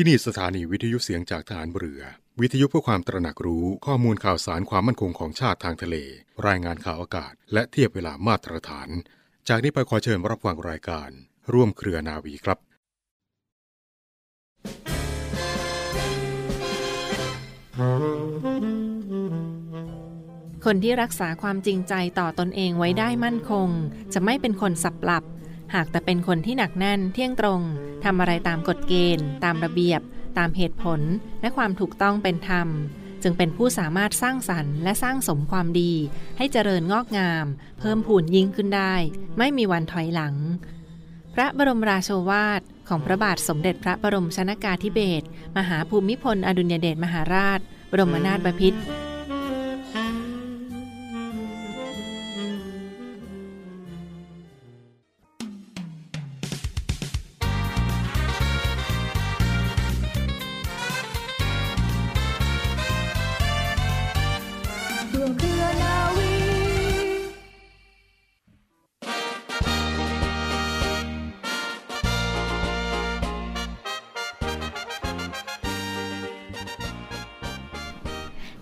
ที่นี่สถานีวิทยุเสียงจากฐานเรือ วิทยุเพื่อความตระหนักรู้ข้อมูลข่าวสารความมั่นคงของชาติทางทะเล รายงานข่าวอากาศ และเทียบเวลามาตรฐาน จากนี้ไปขอเชิญรับฟังรายการ ร่วมเครือนาวีครับคนที่รักษาความจริงใจต่อตอนเองไว้ได้มั่นคง จะไม่เป็นคนสับหลับ หากแต่เป็นคนที่หนักแน่นเที่ยงตรงทำอะไรตามกฎเกณฑ์ ตามระเบียบ ตามเหตุผล และความถูกต้องเป็นธรรม จึงเป็นผู้สามารถสร้างสรรค์และสร้างสมความดี ให้เจริญงอกงาม เพิ่มพูนยิ่งขึ้นได้ ไม่มีวันถอยหลัง พระบรมราโชวาทของพระบาทสมเด็จพระบรมชนากาธิเบศรมหาภูมิพลอดุลยเดชมหาราช บรมนาถบพิตร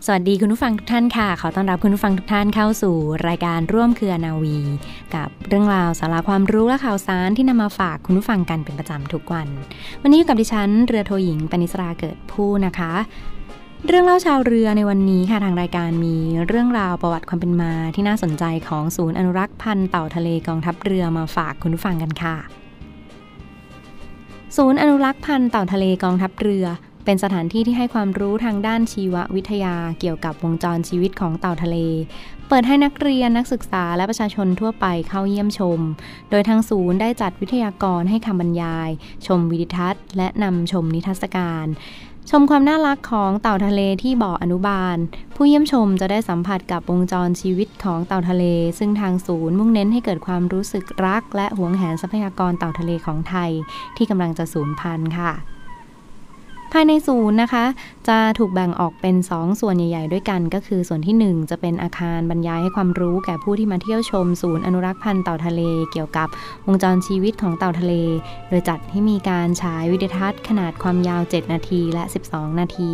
สวัสดีคุณผู้ฟังทุกท่านค่ะ ขอต้อนรับคุณผู้ฟังทุกท่านเข้าสู่รายการร่วมเครือนาวี กับเรื่องราวสาระความรู้และข่าวสารที่นำมาฝากคุณผู้ฟังกันเป็นประจำทุกวัน วันนี้อยู่กับดิฉันเรือโทหญิงปณิสราเกิดผู้นะคะ เรื่องเล่าชาวเรือในวันนี้ค่ะทางรายการมีเรื่องราวประวัติความเป็นมาที่น่าสนใจของศูนย์อนุรักษ์พันธุ์เต่าทะเลกองทัพเรือมาฝากคุณผู้ฟังกันค่ะ ศูนย์อนุรักษ์พันธุ์เต่าทะเลกองทัพเรือ เป็นสถานที่ที่ให้ความรู้ทางด้านชีววิทยาเกี่ยวกับวงจรชีวิตของเต่าทะเล เปิดให้นักเรียนนักศึกษาและประชาชนทั่วไปเข้าเยี่ยมชม โดยทางศูนย์ได้จัดวิทยากรให้คำบรรยาย ชมวิดิทัศน์ และนำชมนิทรรศการชมความน่ารักของเต่าทะเลที่บ่ออนุบาล ผู้เยี่ยมชมจะได้สัมผัสกับวงจรชีวิตของเต่าทะเล ซึ่งทางศูนย์มุ่งเน้นให้เกิดความรู้สึกรัก และหวงแหนทรัพยากรเต่าทะเลของไทย ที่กำลังจะสูญพันธุ์ค่ะ ภายในศูนย์นะคะ จะถูกแบ่งออกเป็น 2 ส่วนใหญ่ ๆ ด้วยกัน ก็คือส่วนที่ 1 จะเป็นอาคารบรรยายให้ความรู้แก่ผู้ที่มาเที่ยวชม ศูนย์อนุรักษ์พันธุ์เต่าทะเล เกี่ยวกับวงจรชีวิตของเต่าทะเล โดยจัดให้มีการฉายวิดีทัศน์ขนาดความยาว 7 นาทีและ 12 นาที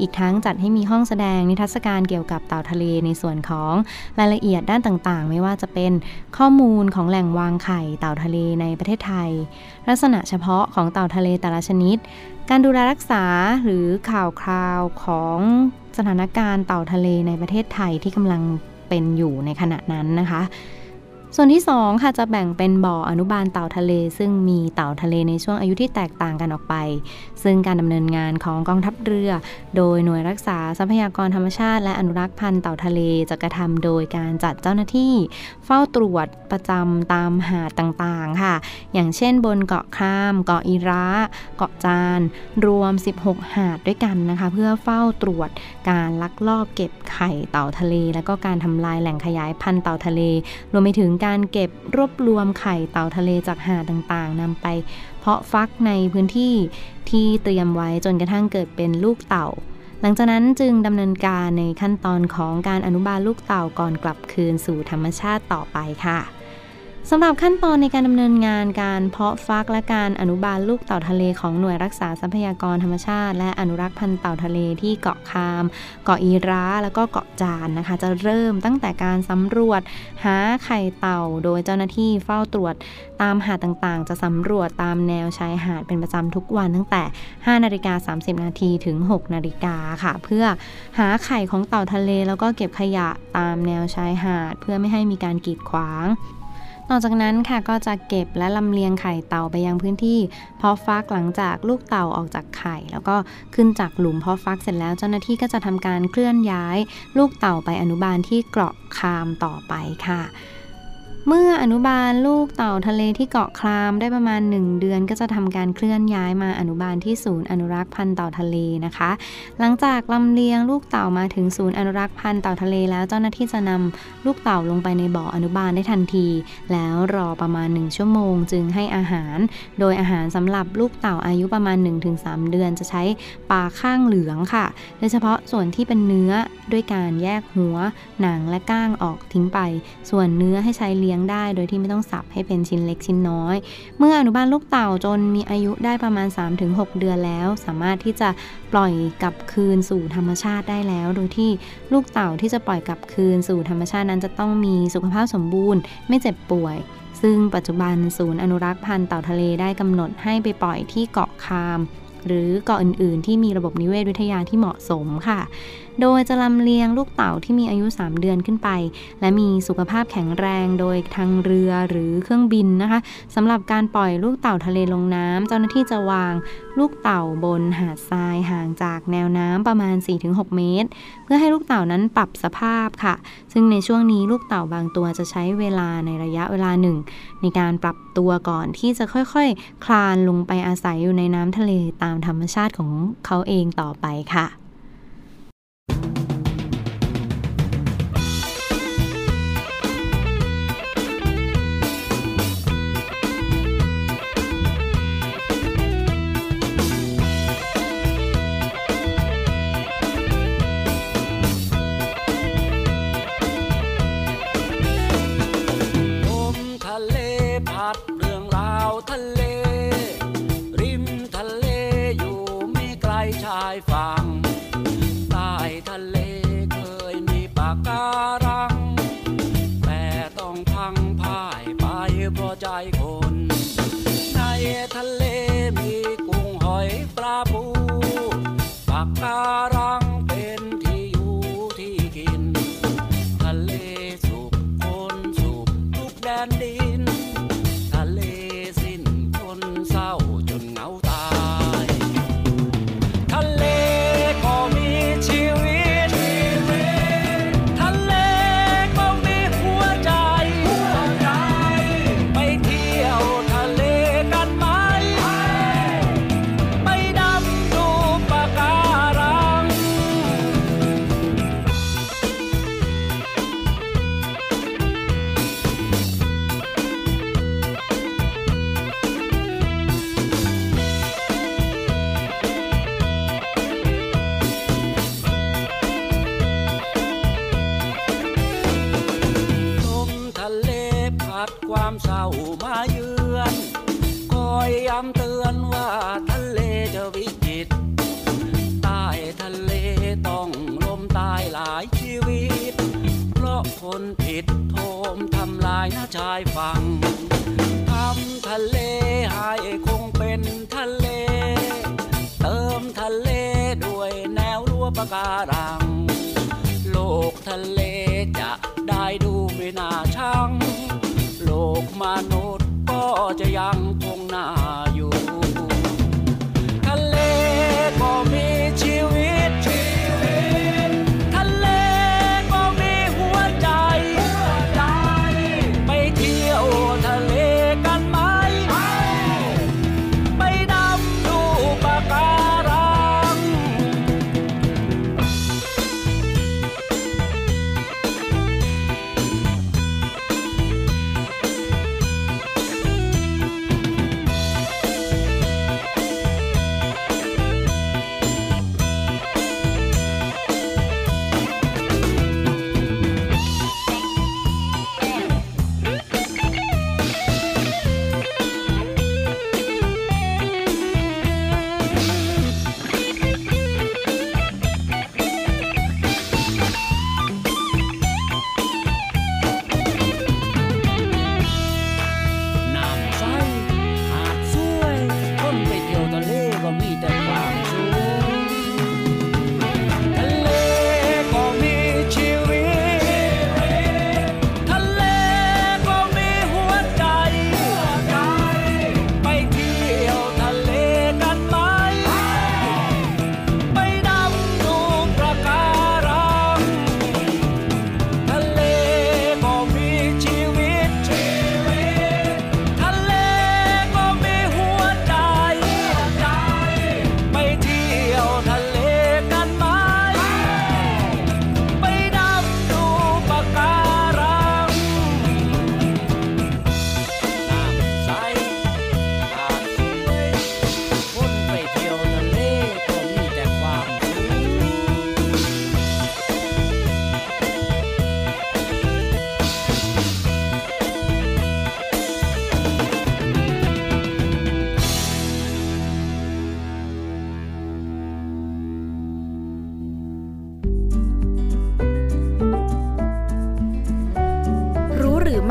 อีกทั้งจัดให้มีห้องแสดงนิทรรศการเกี่ยวกับเต่าทะเลในส่วนของรายละเอียดด้านต่างๆ ไม่ว่าจะเป็นข้อมูลของแหล่งวางไข่เต่าทะเลในประเทศไทย ลักษณะเฉพาะของเต่าทะเลแต่ละชนิด การดูแลรักษาหรือข่าวคราวของสถานการณ์เต่าทะเลในประเทศไทยที่กำลังเป็นอยู่ในขณะนั้นนะคะ ส่วนที่ 2 ค่ะจะแบ่งเป็นบ่ออนุบาลเต่าทะเล ซึ่งมีเต่าทะเลในช่วงอายุที่แตกต่างกันออกไป ซึ่งการดำเนินงานของกองทัพเรือ โดยหน่วยรักษาทรัพยากรธรรมชาติ และอนุรักษ์พันธุ์เต่าทะเลจะกระทำโดยการจัดเจ้าหน้าที่ เฝ้าตรวจประจำตามหาดต่างๆค่ะ อย่างเช่นบนเกาะคราม เกาะอีระ เกาะจาน รวม 16 หาดด้วยกันนะคะ เพื่อเฝ้าตรวจการลักลอบเก็บไข่เต่าทะเล และก็การทำลายแหล่งขยายพันธุ์เต่าทะเล รวมไปถึงการเก็บรวบรวมไข่เต่าทะเลจากหาดต่างๆนำไป เพาะฟักในพื้นที่ที่เตรียมไว้จนกระทั่งเกิดเป็นลูกเต่า หลังจากนั้นจึงดำเนินการในขั้นตอนของการอนุบาลลูกเต่าก่อนกลับคืนสู่ธรรมชาติต่อไปค่ะ สำหรับขั้นตอนในการดำเนินงานการเพาะฟักและการอนุบาลลูกเต่าทะเลของหน่วยรักษาทรัพยากรธรรมชาติ และอนุรักษ์พันธุ์เต่าทะเลที่เกาะคาม เกาะอีราแล้วก็เกาะจานนะคะ จะเริ่มตั้งแต่การสำรวจหาไข่เต่า โดยเจ้าหน้าที่เฝ้าตรวจตามหาดต่างๆ จะสำรวจตามแนวชายหาดเป็นประจำทุกวันตั้งแต่ 5 นาฬิกา 30 นาทีถึง 6 นาฬิกาค่ะ เพื่อหาไข่ของเต่าทะเล แล้วก็เก็บขยะตามแนวชายหาด เพื่อไม่ให้มีการกีดขวาง นอกจากนั้นค่ะก็จะเก็บและลำเลียงไข่เต่าไปยังพื้นที่ เพาะฟักหลังจากลูกเต่าออกจากไข่ แล้วก็ขึ้นจากหลุมเพาะฟักเสร็จแล้วเจ้าหน้าที่ก็จะทำการเคลื่อนย้าย ลูกเต่าไปอนุบาลที่เกราะคามต่อไปค่ะ เมื่ออนุบาลลูกเต่าทะเลที่เกาะครามได้ประมาณ 1 เดือนก็จะทำการเคลื่อนย้ายมาอนุบาลที่ศูนย์อนุรักษ์พันธุ์เต่าทะเลนะคะ หลังจากลำเลียงลูกเต่ามาถึงศูนย์อนุรักษ์พันธุ์เต่าทะเล แล้วเจ้าหน้าที่จะนำลูกเต่าลงไปในบ่ออนุบาลได้ทันที แล้วรอประมาณ 1 ชั่วโมง จึงให้อาหาร โดยอาหารสำหรับลูกเต่าอายุประมาณ 1-3 เดือน จะใช้ปลาข้างเหลืองค่ะ โดยเฉพาะส่วนที่เป็นเนื้อด้วยการแยกหัว หนังและก้างออกทิ้งไป ส่วนเนื้อให้ใช้เลี้ยงลี้ยงได้ โดยที่ไม่ต้องสับให้เป็นชิ้นเล็กชิ้นน้อย เมื่ออนุบาลลูกเต่าจนมีอายุได้ประมาณ 3-6 เดือนแล้ว สามารถที่จะปล่อยกลับคืนสู่ธรรมชาติได้แล้ว โดยที่ลูกเต่าที่จะปล่อยกลับคืนสู่ธรรมชาตินั้นจะต้องมีสุขภาพสมบูรณ์ ไม่เจ็บป่วย ซึ่งปัจจุบันศูนย์อนุรักษ์พันธุ์เต่าทะเลได้กำหนดให้ไปปล่อยที่เกาะคาม หรือเกาะอื่น ๆ ที่มีระบบนิเวศวิทยาที่เหมาะสมค่ะ โดยจะลำเลียงลูกเต่าที่มีอายุ 3 เดือนขึ้นไป และมีสุขภาพแข็งแรงโดยทางเรือหรือเครื่องบินนะคะสำหรับการปล่อยลูกเต่าทะเลลงน้ำเจ้าหน้าที่จะวางลูกเต่าบนหาดทรายห่างจากแนวน้ำประมาณ 4-6 เมตร เพื่อให้ลูกเต่านั้นปรับสภาพค่ะ ซึ่งในช่วงนี้ลูกเต่าบางตัวจะใช้เวลาในระยะเวลาหนึ่ง ในการปรับตัวก่อนที่จะค่อยๆ คลานลงไปอาศัยอยู่ในน้ำทะเลตามธรรมชาติของเขาเองต่อไปค่ะ การัง โลกทะเลจะได้ดูไม่น่าชัง โลกมนุษย์ก็จะยังคงน่า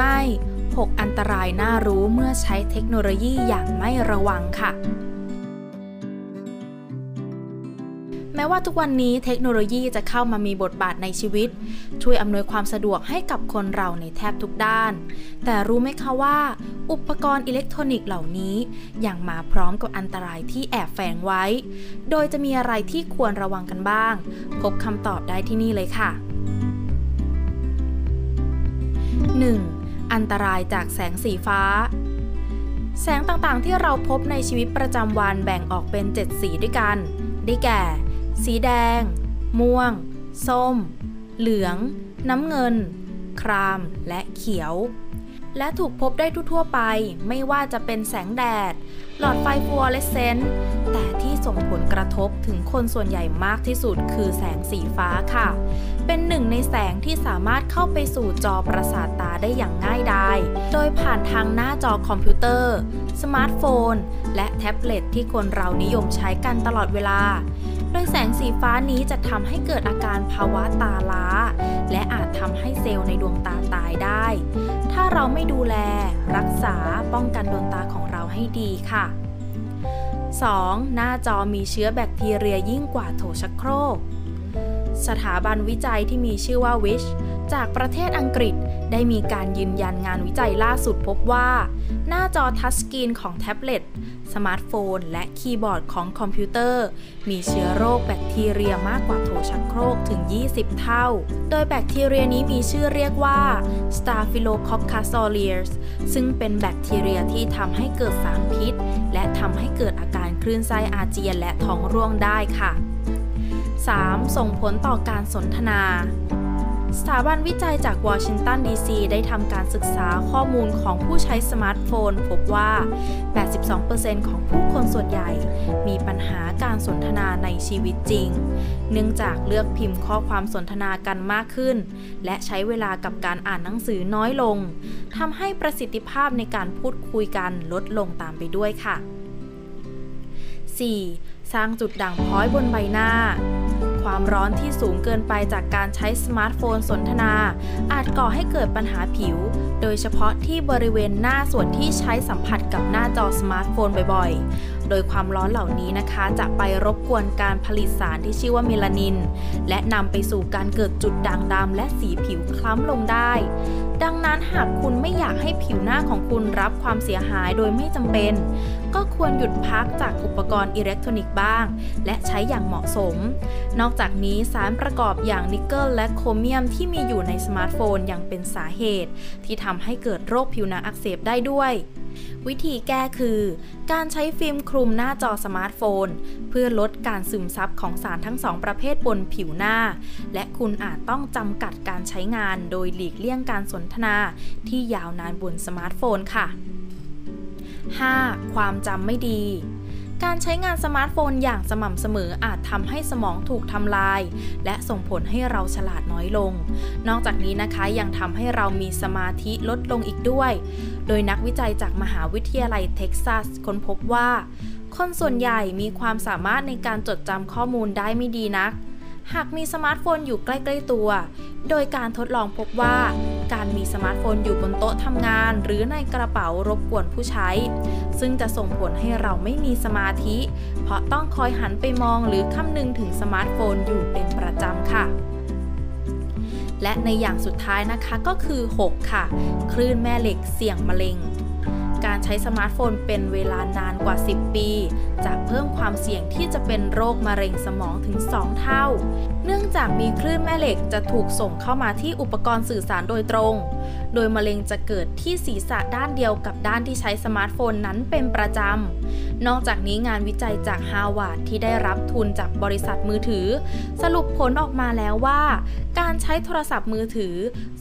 6 อันตรายน่ารู้เมื่อใช้เทคโนโลยีอย่างไม่ระวังค่ะ แม้ว่าทุกวันนี้เทคโนโลยีจะเข้ามามีบทบาทในชีวิต ช่วยอำนวยความสะดวกให้กับคนเราในแทบทุกด้าน แต่รู้ไหมคะว่า อุปกรณ์อิเล็กทรอนิกส์เหล่านี้ยังมาพร้อมกับอันตรายที่แอบแฝงไว้ โดยจะมีอะไรที่ควรระวังกันบ้าง พบคำตอบได้ที่นี่เลยค่ะ 1. อันตรายจากแสงสีฟ้า แสงต่างๆที่เราพบในชีวิตประจำวันแบ่งออกเป็น 7 สีด้วยกัน ได้แก่ สีแดง ม่วง ส้ม เหลือง น้ำเงิน คราม และเขียว และถูกพบได้ทั่วๆไป ไม่ว่าจะเป็นแสงแดด หลอดไฟฟลูออเรสเซนต์แต่ที่ส่งผลกระทบถึงคนส่วนใหญ่มากที่สุดคือแสงสีฟ้าค่ะ เป็นหนึ่งในแสงที่สามารถเข้าไปสู่จอประสาทตาได้อย่างง่ายดาย โดยผ่านทางหน้าจอคอมพิวเตอร์ สมาร์ทโฟน และแท็บเล็ตที่คนเรานิยมใช้กันตลอดเวลา โดยแสงสีฟ้านี้จะทำให้เกิดอาการภาวะตาล้า และอาจทำให้เซลล์ในดวงตาตายได้ ถ้าเราไม่ดูแล รักษาป้องกันดวงตาของเราให้ดีค่ะ 2. หน้าจอมีเชื้อแบคทีเรียยิ่งกว่าโถชักโครก สถาบันวิจัยที่มีชื่อว่า Which จากประเทศอังกฤษได้มีการยืนยันงานวิจัยล่าสุดพบว่า หน้าจอทัชสกรีนของแท็บเล็ต สมาร์ทโฟน และคีย์บอร์ดของคอมพิวเตอร์ มีเชื้อโรคแบคทีเรียมากกว่าโถชักโครกถึง 20 เท่า โดยแบคทีเรียนี้มีชื่อเรียกว่า Staphylococcus aureus ซึ่งเป็นแบคทีเรียที่ทำให้เกิดสารพิษ และทำให้เกิดอาการคลื่นไส้อาเจียนและท้องร่วงได้ค่ะ 3. ส่งผลต่อการสนทนา สถาบันวิจัยจากวอชิงตันดีซีได้ทำการศึกษาข้อมูลของผู้ใช้สมาร์ทโฟน พบว่า 82%ของผู้คนส่วนใหญ่ มีปัญหาการสนทนาในชีวิตจริง เนื่องจากเลือกพิมพ์ข้อความสนทนากันมากขึ้น และใช้เวลากับการอ่านหนังสือน้อยลงทำให้ประสิทธิภาพในการพูดคุยกันลดลงตามไปด้วยค่ะ 4. สร้างจุดด่างพร้อยบนใบหน้า ความร้อนที่สูงเกินไปจากการใช้สมาร์ทโฟนสนทนา อาจก่อให้เกิดปัญหาผิว โดยเฉพาะที่บริเวณหน้าส่วนที่ใช้สัมผัสกับหน้าจอสมาร์ทโฟนบ่อยๆ โดยความร้อนเหล่านี้นะคะ จะไปรบกวนการผลิตสารที่ชื่อว่าเมลานิน และนำไปสู่การเกิดจุดด่างดำและสีผิวคล้ำลงได้ ดังนั้นหากคุณไม่อยากให้ผิวหน้าของคุณรับความเสียหายโดยไม่จำเป็น ก็ควรหยุดพักจากอุปกรณ์อิเล็กทรอนิกส์บ้าง และใช้อย่างเหมาะสม นอกจากนี้สารประกอบอย่างนิกเกิลและโครเมียมที่มีอยู่ในสมาร์ทโฟนยังเป็นสาเหตุ ที่ทำให้เกิดโรคผิวหนังอักเสบได้ด้วย วิธีแก้คือ การใช้ฟิล์มคลุมหน้าจอสมาร์ทโฟน เพื่อลดการซึมซับของสารทั้งสองประเภทบนผิวหน้า และคุณอาจต้องจำกัดการใช้งานโดยหลีกเลี่ยงการสนทนาที่ยาวนานบนสมาร์ทโฟนค่ะ 5. ความจำไม่ดีการใช้งานสมาร์ทโฟนอย่างสม่ำเสมออาจทำให้สมองถูกทำลาย และส่งผลให้เราฉลาดน้อยลง นอกจากนี้นะคะยังทำให้เรามีสมาธิลดลงอีกด้วย โดยนักวิจัยจากมหาวิทยาลัยเท็กซัสค้นพบว่า คนส่วนใหญ่มีความสามารถในการจดจำข้อมูลได้ไม่ดีนัก หากมีสมาร์ทโฟนอยู่ใกล้ ๆ ตัว โดยการทดลองพบว่า การมีสมาร์ทโฟนอยู่บนโต๊ะทำงาน หรือในกระเป๋ารบกวนผู้ใช้ ซึ่งจะส่งผลให้เราไม่มีสมาธิ เพราะต้องคอยหันไปมองหรือคำนึงถึงสมาร์ทโฟนอยู่เป็นประจำค่ะ และในอย่างสุดท้ายนะคะก็คือ 6 ค่ะ คลื่นแม่เหล็กเสี่ยงมะเร็ง การใช้สมาร์ทโฟนเป็นเวลานานกว่า 10 ปี จะเพิ่มความเสี่ยงที่จะเป็นโรคมะเร็งสมองถึง 2 เท่า เนื่องจากมีคลื่นแม่เหล็กจะถูกส่งเข้ามาที่อุปกรณ์สื่อสารโดยตรง โดยมะเร็งจะเกิดที่ศีรษะด้านเดียวกับด้านที่ใช้สมาร์ทโฟนนั้นเป็นประจำ นอกจากนี้งานวิจัยจากฮาร์วาร์ดที่ได้รับทุนจากบริษัทมือถือ สรุปผลออกมาแล้วว่า การใช้โทรศัพท์มือถือ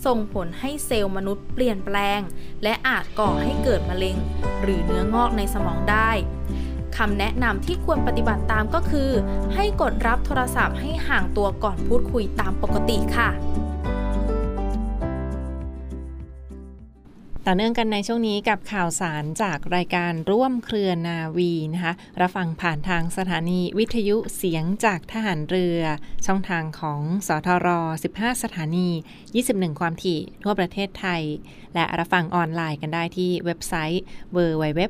ส่งผลให้เซลล์มนุษย์เปลี่ยนแปลง และอาจก่อให้เกิดมะเร็ง หรือเนื้องอกในสมองได้ คำแนะนำที่ควรปฏิบัติตามก็คือ ให้กดรับโทรศัพท์ให้ห่างตัวก่อนพูดคุยตามปกติค่ะต่อเนื่องกันในช่วงนี้กับข่าวสารจากรายการร่วมเครือนาวีนะคะรับฟังผ่านทางสถานีวิทยุเสียงจากทหารเรือ ช่องทางของสทร 15 สถานี 21 ความถี่ทั่วประเทศไทย และรับฟังออนไลน์กันได้ที่เว็บไซต์ www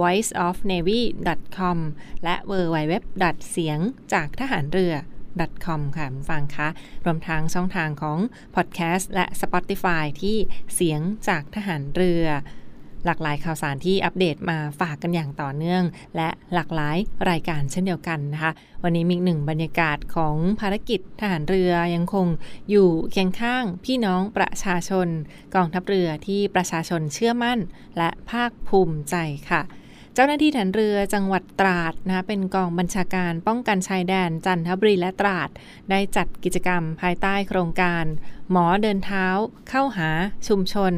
voiceofnavy.com และ www เสียงจากทหารเรือ com ค่ะฟังคะ รวมทั้งช่องทางของพอดแคสต์และ Spotify ที่เสียงจากทหารเรือ หลากหลายข่าวสารที่อัปเดตมาฝากกันอย่างต่อเนื่อง และหลากหลายรายการเช่นเดียวกันนะคะ วันนี้มีหนึ่งบรรยากาศของภารกิจทหารเรือยังคงอยู่เคียงข้างพี่น้องประชาชน กองทัพเรือที่ประชาชนเชื่อมั่น และภาคภูมิใจค่ะ เจ้าหน้าที่ฐานเรือจังหวัดตราดนะเป็นกองบัญชาการป้องกันชายแดนจันทบุรีและตราด ได้จัดกิจกรรมภายใต้โครงการ หมอเดินเท้าเข้าหาชุมชน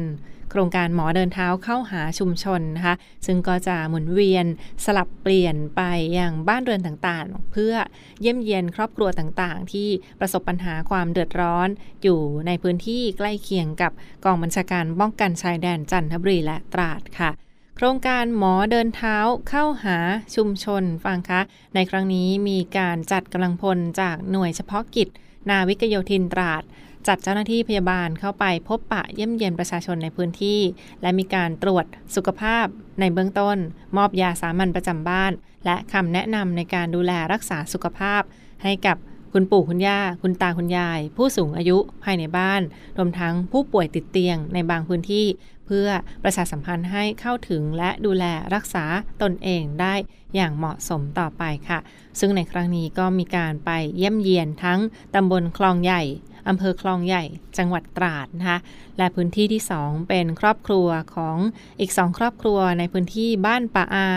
โครงการหมอเดินเท้าเข้าหาชุมชนนะคะซึ่งก็จะหมุนเวียนสลับเปลี่ยนไปอย่างบ้านเรือนต่างๆ เพื่อเยี่ยมเยียนครอบครัวต่างๆ ที่ประสบปัญหาความเดือดร้อน อยู่ในพื้นที่ใกล้เคียงกับกองบัญชาการป้องกันชายแดนจันทบุรีและตราดค่ะ ครงการหมอเดินเท้าเข้าหาชุมชนฟังคะ ในครั้งนี้มีการจัดกำลังพลจากหน่วยเฉพาะกิจ นาวิกโยธินตราด จัดเจ้าหน้าที่พยาบาลเข้าไปพบปะเยี่ยมเยียนประชาชนในพื้นที่ และมีการตรวจสุขภาพในเบื้องต้น มอบยาสามัญประจำบ้าน และคำแนะนำในการดูแลรักษาสุขภาพ ให้กับคุณปู่คุณย่า คุณตาคุณยาย ผู้สูงอายุภายในบ้าน รวมทั้งผู้ป่วยติดเตียงในบางพื้นที่ เพื่อประชาสัมพันธ์ให้เข้าถึงและดูแลรักษาตนเองได้อย่างเหมาะสมต่อไปค่ะ ซึ่งในครั้งนี้ก็มีการไปเยี่ยมเยียนทั้งตำบลคลองใหญ่อำเภอคลองใหญ่จังหวัดตราดนะคะและพื้นที่ที่ 2 เป็นครอบครัวของอีก 2 ครอบครัวในพื้นที่บ้านป่าอา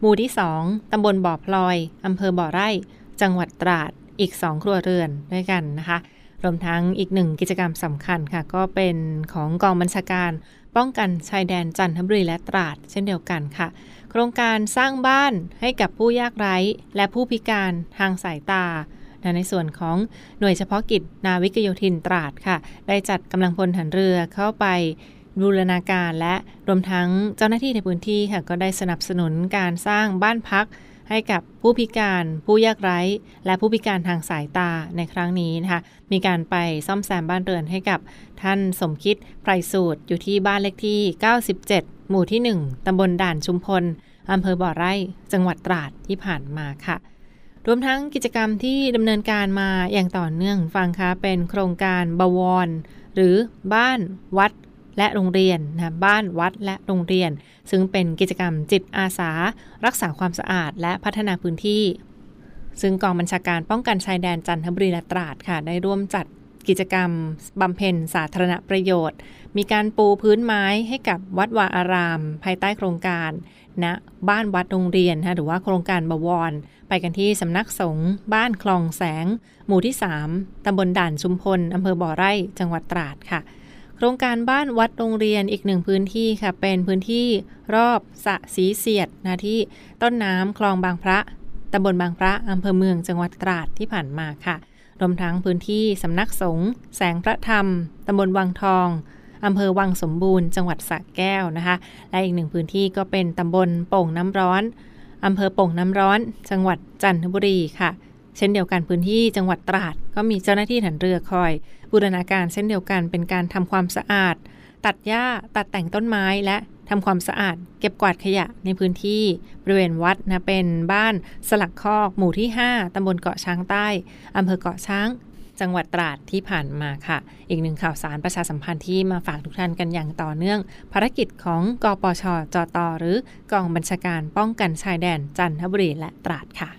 หมู่ที่ 2 ตำบลบ่อพลอยอำเภอบ่อไร่ จังหวัดตราดอีก 2 ครัวเรือนด้วยกันนะคะ รวมทั้งอีกหนึ่งกิจกรรมสำคัญค่ะ ก็เป็นของกองบัญชาการ ป้องกันชายแดนจันทบุรีและตราด เช่นเดียวกันค่ะ โครงการสร้างบ้านให้กับผู้ยากไร้ และผู้พิการทางสายตาในส่วนของหน่วยเฉพาะกิจนาวิกโยธินตราดค่ะ ได้จัดกำลังพลหันเรือเข้าไปบูรณาการและรวมทั้งเจ้าหน้าที่ในพื้นที่ค่ะก็ได้สนับสนุนการสร้างบ้านพัก ให้กับผู้พิการ ผู้ยากไร้ และผู้พิการทางสายตาในครั้งนี้นะคะ มีการไปซ่อมแซมบ้านเรือนให้กับท่านสมคิดไพรสูตรอยู่ที่บ้านเลขที่ 97 หมู่ที่ 1 ตำบลด่านชุมพล อำเภอบ่อไร่ จังหวัดตราดที่ผ่านมาค่ะรวมทั้งกิจกรรมที่ดำเนินการมาอย่างต่อเนื่องฟังคะเป็นโครงการบวร หรือบ้านวัด และโรงเรียนนะบ้านวัดและโรงเรียน ซึ่งเป็นกิจกรรมจิตอาสา รักษาความสะอาด และพัฒนาพื้นที่ ซึ่งกองบัญชาการป้องกันชายแดนจันทบุรีและตราดค่ะได้ร่วมจัดกิจกรรมบำเพ็ญสาธารณประโยชน์ มีการปูพื้นไม้ให้กับวัดวาอาราม ภายใต้โครงการณนะบ้านวัดโรงเรียนหรือว่าโครงการบวร ไปกันที่สำนักสงฆ์บ้านคลองแสง หมู่ที่ 3 ตำบลด่านชุมพลอำเภอบ่อไร่จังหวัดตราดค่ะ โครงการบ้านวัดโรงเรียนอีกหนึ่งพื้นที่ค่ะ เป็นพื้นที่รอบสะสีเสียดนะที่ต้นน้ำคลองบางพระตำบลบางพระอำเภอเมืองจังหวัดตราดที่ผ่านมาค่ะ รวมทั้งพื้นที่สำนักสงฆ์แสงพระธรรมตำบลวังทองอำเภอวังสมบูรณ์ จังหวัดสระแก้วนะคะ และอีกหนึ่งพื้นที่ก็เป็นตำบลโป่งน้ำร้อนอำเภอโป่งน้ำร้อน จังหวัดจันทบุรีค่ะ เช่นเดียวกันพื้นที่จังหวัดตราด ก็มีเจ้าหน้าที่ถันเรือคอย บูรณาการเช่นเดียวกันเป็นการทำความสะอาด ตัดหญ้าตัดแต่งต้นไม้และทำความสะอาด เก็บกวาดขยะในพื้นที่บริเวณวัดนะเป็นบ้านสลักคอก หมู่ที่ 5ตำบลเกาะช้างใต้อำเภอเกาะช้าง จังหวัดตราดที่ผ่านมาค่ะ อีกหนึ่งข่าวสารประชาสัมพันธ์ที่มาฝากทุกท่านกันอย่างต่อเนื่อง ภารกิจของกปชจตหรือกองบัญชาการป้องกันชายแดนจันทบุรีและตราดค่ะ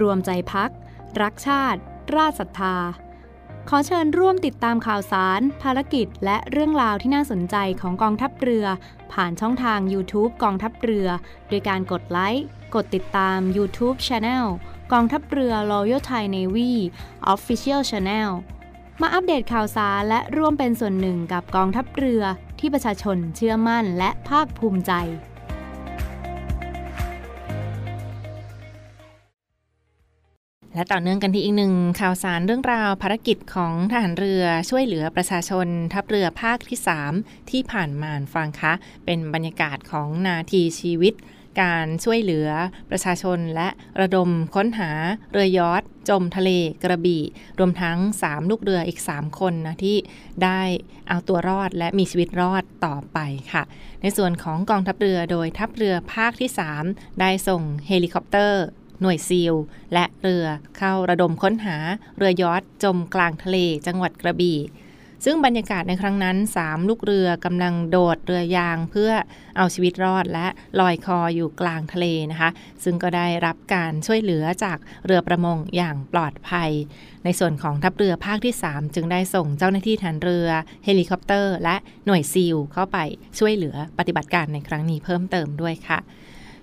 รวมใจพัก รักชาติ ราชศรัทธา ขอเชิญร่วมติดตามข่าวสาร ภารกิจ และเรื่องราวที่น่าสนใจของกองทัพเรือ ผ่านช่องทาง YouTube กองทัพเรือ โดยการกดไลค์ กดติดตาม YouTube Channel กองทัพเรือ Royal Thai Navy Official Channel มาอัปเดตข่าวสารและร่วมเป็นส่วนหนึ่งกับกองทัพเรือที่ประชาชนเชื่อมั่นและภาคภูมิใจ และต่อเนื่องกันที่อีกหนึ่งข่าวสารเรื่องราวภารกิจของทหารเรือช่วยเหลือประชาชน ทัพเรือภาคที่ 3 ที่ผ่านมาฟังคะ เป็นบรรยากาศของนาทีชีวิต การช่วยเหลือประชาชนและระดมค้นหาเรือยอทจมทะเลกระบี่ รวมทั้ง 3 ลูกเรืออีก 3 คนนะที่ได้เอาตัวรอดและมีชีวิตรอดต่อไปค่ะ ในส่วนของกองทัพเรือโดยทัพเรือภาคที่ 3 ได้ส่งเฮลิคอปเตอร์ หน่วยซีล และเรือเข้าระดมค้นหาเรือยอชต์จมกลางทะเลจังหวัดกระบี่ ซึ่งบรรยากาศในครั้งนั้น 3 ลูกเรือกำลังโดดเรือยางเพื่อเอาชีวิตรอดและลอยคออยู่กลางทะเลนะคะ ซึ่งก็ได้รับการช่วยเหลือจากเรือประมงอย่างปลอดภัย ในส่วนของทัพเรือภาคที่ 3 จึงได้ส่งเจ้าหน้าที่ฐานเรือ เฮลิคอปเตอร์ และหน่วยซีลเข้าไปช่วยเหลือปฏิบัติการในครั้งนี้เพิ่มเติมด้วยค่ะ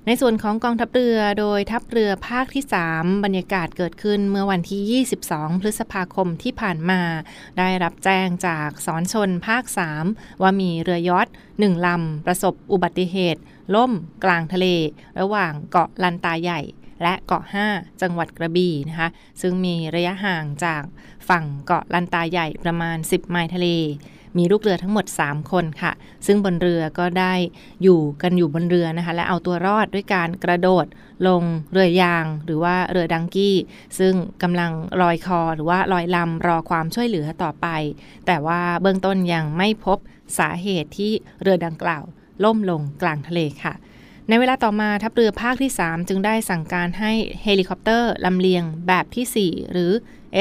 ในส่วนของกองทัพเรือโดยทัพเรือภาคที่ 3 บรรยากาศเกิดขึ้นเมื่อวันที่ 22 พฤษภาคมที่ผ่านมา ได้รับแจ้งจากสอนชนภาค 3 ว่ามีเรือยอทหนึ่งลำ ประสบอุบัติเหตุ ล่มกลางทะเล ระหว่างเกาะลันตาใหญ่และเกาะ 5 จังหวัดกระบี่นะคะ ซึ่งมีระยะห่างจากฝั่งเกาะลันตาใหญ่ประมาณ 10 ไมล์ทะเล มีลูกเรือทั้งหมด 3 คนค่ะ ซึ่งบนเรือก็ได้อยู่กันอยู่บนเรือนะคะ และเอาตัวรอดด้วยการกระโดดลงเรือยาง หรือว่าเรือดังกี้ ซึ่งกำลังลอยคอหรือว่าลอยลำรอความช่วยเหลือต่อไป แต่ว่าเบื้องต้นยังไม่พบสาเหตุที่เรือดังกล่าว ล่มลงกลางทะเลค่ะในเวลาต่อมาทัพเรือภาคที่ 3 จึงได้สั่งการให้เฮลิคอปเตอร์ลำเลียงแบบที่ 4 หรือ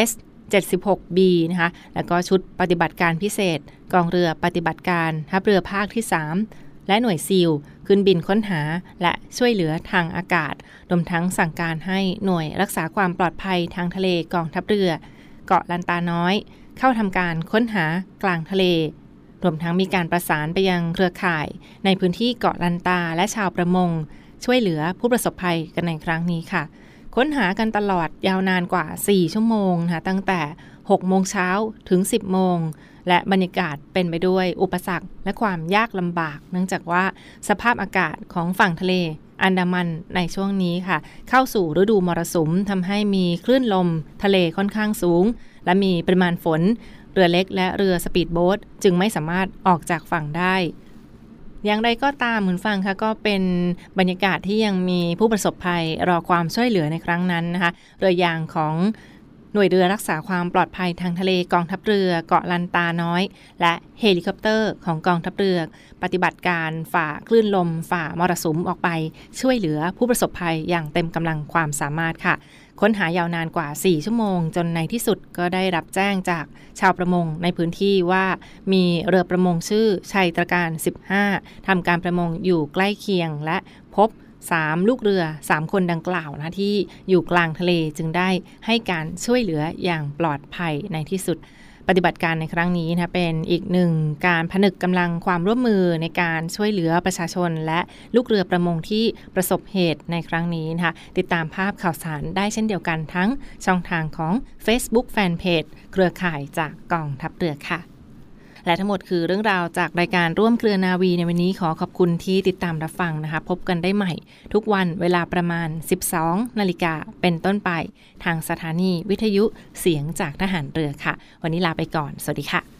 S 76B นะคะ แล้วก็ชุดปฏิบัติการพิเศษ กองเรือปฏิบัติการทัพเรือภาคที่ 3 และหน่วยซีลขึ้นบินค้นหาและช่วยเหลือทางอากาศรวมทั้งสั่งการให้หน่วยรักษาความปลอดภัยทางทะเลกองทัพเรือ เกาะลันตาน้อย เข้าทำการค้นหากลางทะเลรวมทั้งมีการประสานไปยังเครือข่าย ในพื้นที่เกาะลันตาและชาวประมง ช่วยเหลือผู้ประสบภัยกันในครั้งนี้ค่ะ ค้นหากันตลอดยาวนานกว่า 4 ชั่วโมงนะคะตั้งแต่ 6 โมงเช้าถึง 10 โมง และบรรยากาศเป็นไปด้วยอุปสรรคและความยากลำบาก เนื่องจากว่าสภาพอากาศของฝั่งทะเลอันดามันในช่วงนี้ค่ะ เข้าสู่ฤดูมรสุมทำให้มีคลื่นลมทะเลค่อนข้างสูง และมีปริมาณฝน เรือเล็กและเรือสปีดโบ๊ทจึงไม่สามารถออกจากฝั่งได้ อย่างไรก็ตามคุณฟังคะก็เป็นบรรยากาศที่ยังมีผู้ประสบภัยรอความช่วยเหลือในครั้งนั้นนะคะเรือยางของหน่วยเรือรักษาความปลอดภัยทางทะเลกองทัพเรือเกาะลันตาน้อย และเฮลิคอปเตอร์ของกองทัพเรือ ปฏิบัติการฝ่าคลื่นลมฝ่ามรสุมออกไป ช่วยเหลือผู้ประสบภัยอย่างเต็มกำลังความสามารถค่ะ ค้นหายาวนานกว่า 4 ชั่วโมง จนในที่สุดก็ได้รับแจ้งจากชาวประมงในพื้นที่ว่ามีเรือประมงชื่อชัยตรการ 15ทำการประมงอยู่ใกล้เคียงและพบ 3 ลูกเรือ 3 คนดังกล่าวนะที่อยู่กลางทะเลจึงได้ให้การช่วยเหลืออย่างปลอดภัยในที่สุด ปฏิบัติการในครั้งนี้นะเป็นอีกหนึ่งการผนึกกำลังความร่วมมือในการช่วยเหลือประชาชน และลูกเรือประมงที่ประสบเหตุในครั้งนี้นะคะติดตามภาพข่าวสารได้เช่นเดียวกันทั้งช่องทางของ Facebook Fanpage เครือข่ายจากกองทัพเรือค่ะ และทั้งหมดคือเรื่องราวจากรายการร่วมเครือนาวีในวันนี้ขอขอบคุณที่ติดตามรับฟังนะคะ พบกันได้ใหม่ ทุกวันเวลาประมาณ 12 นาฬิกาเป็นต้นไป ทางสถานีวิทยุเสียงจากทหารเรือค่ะ วันนี้ลาไปก่อน สวัสดีค่ะ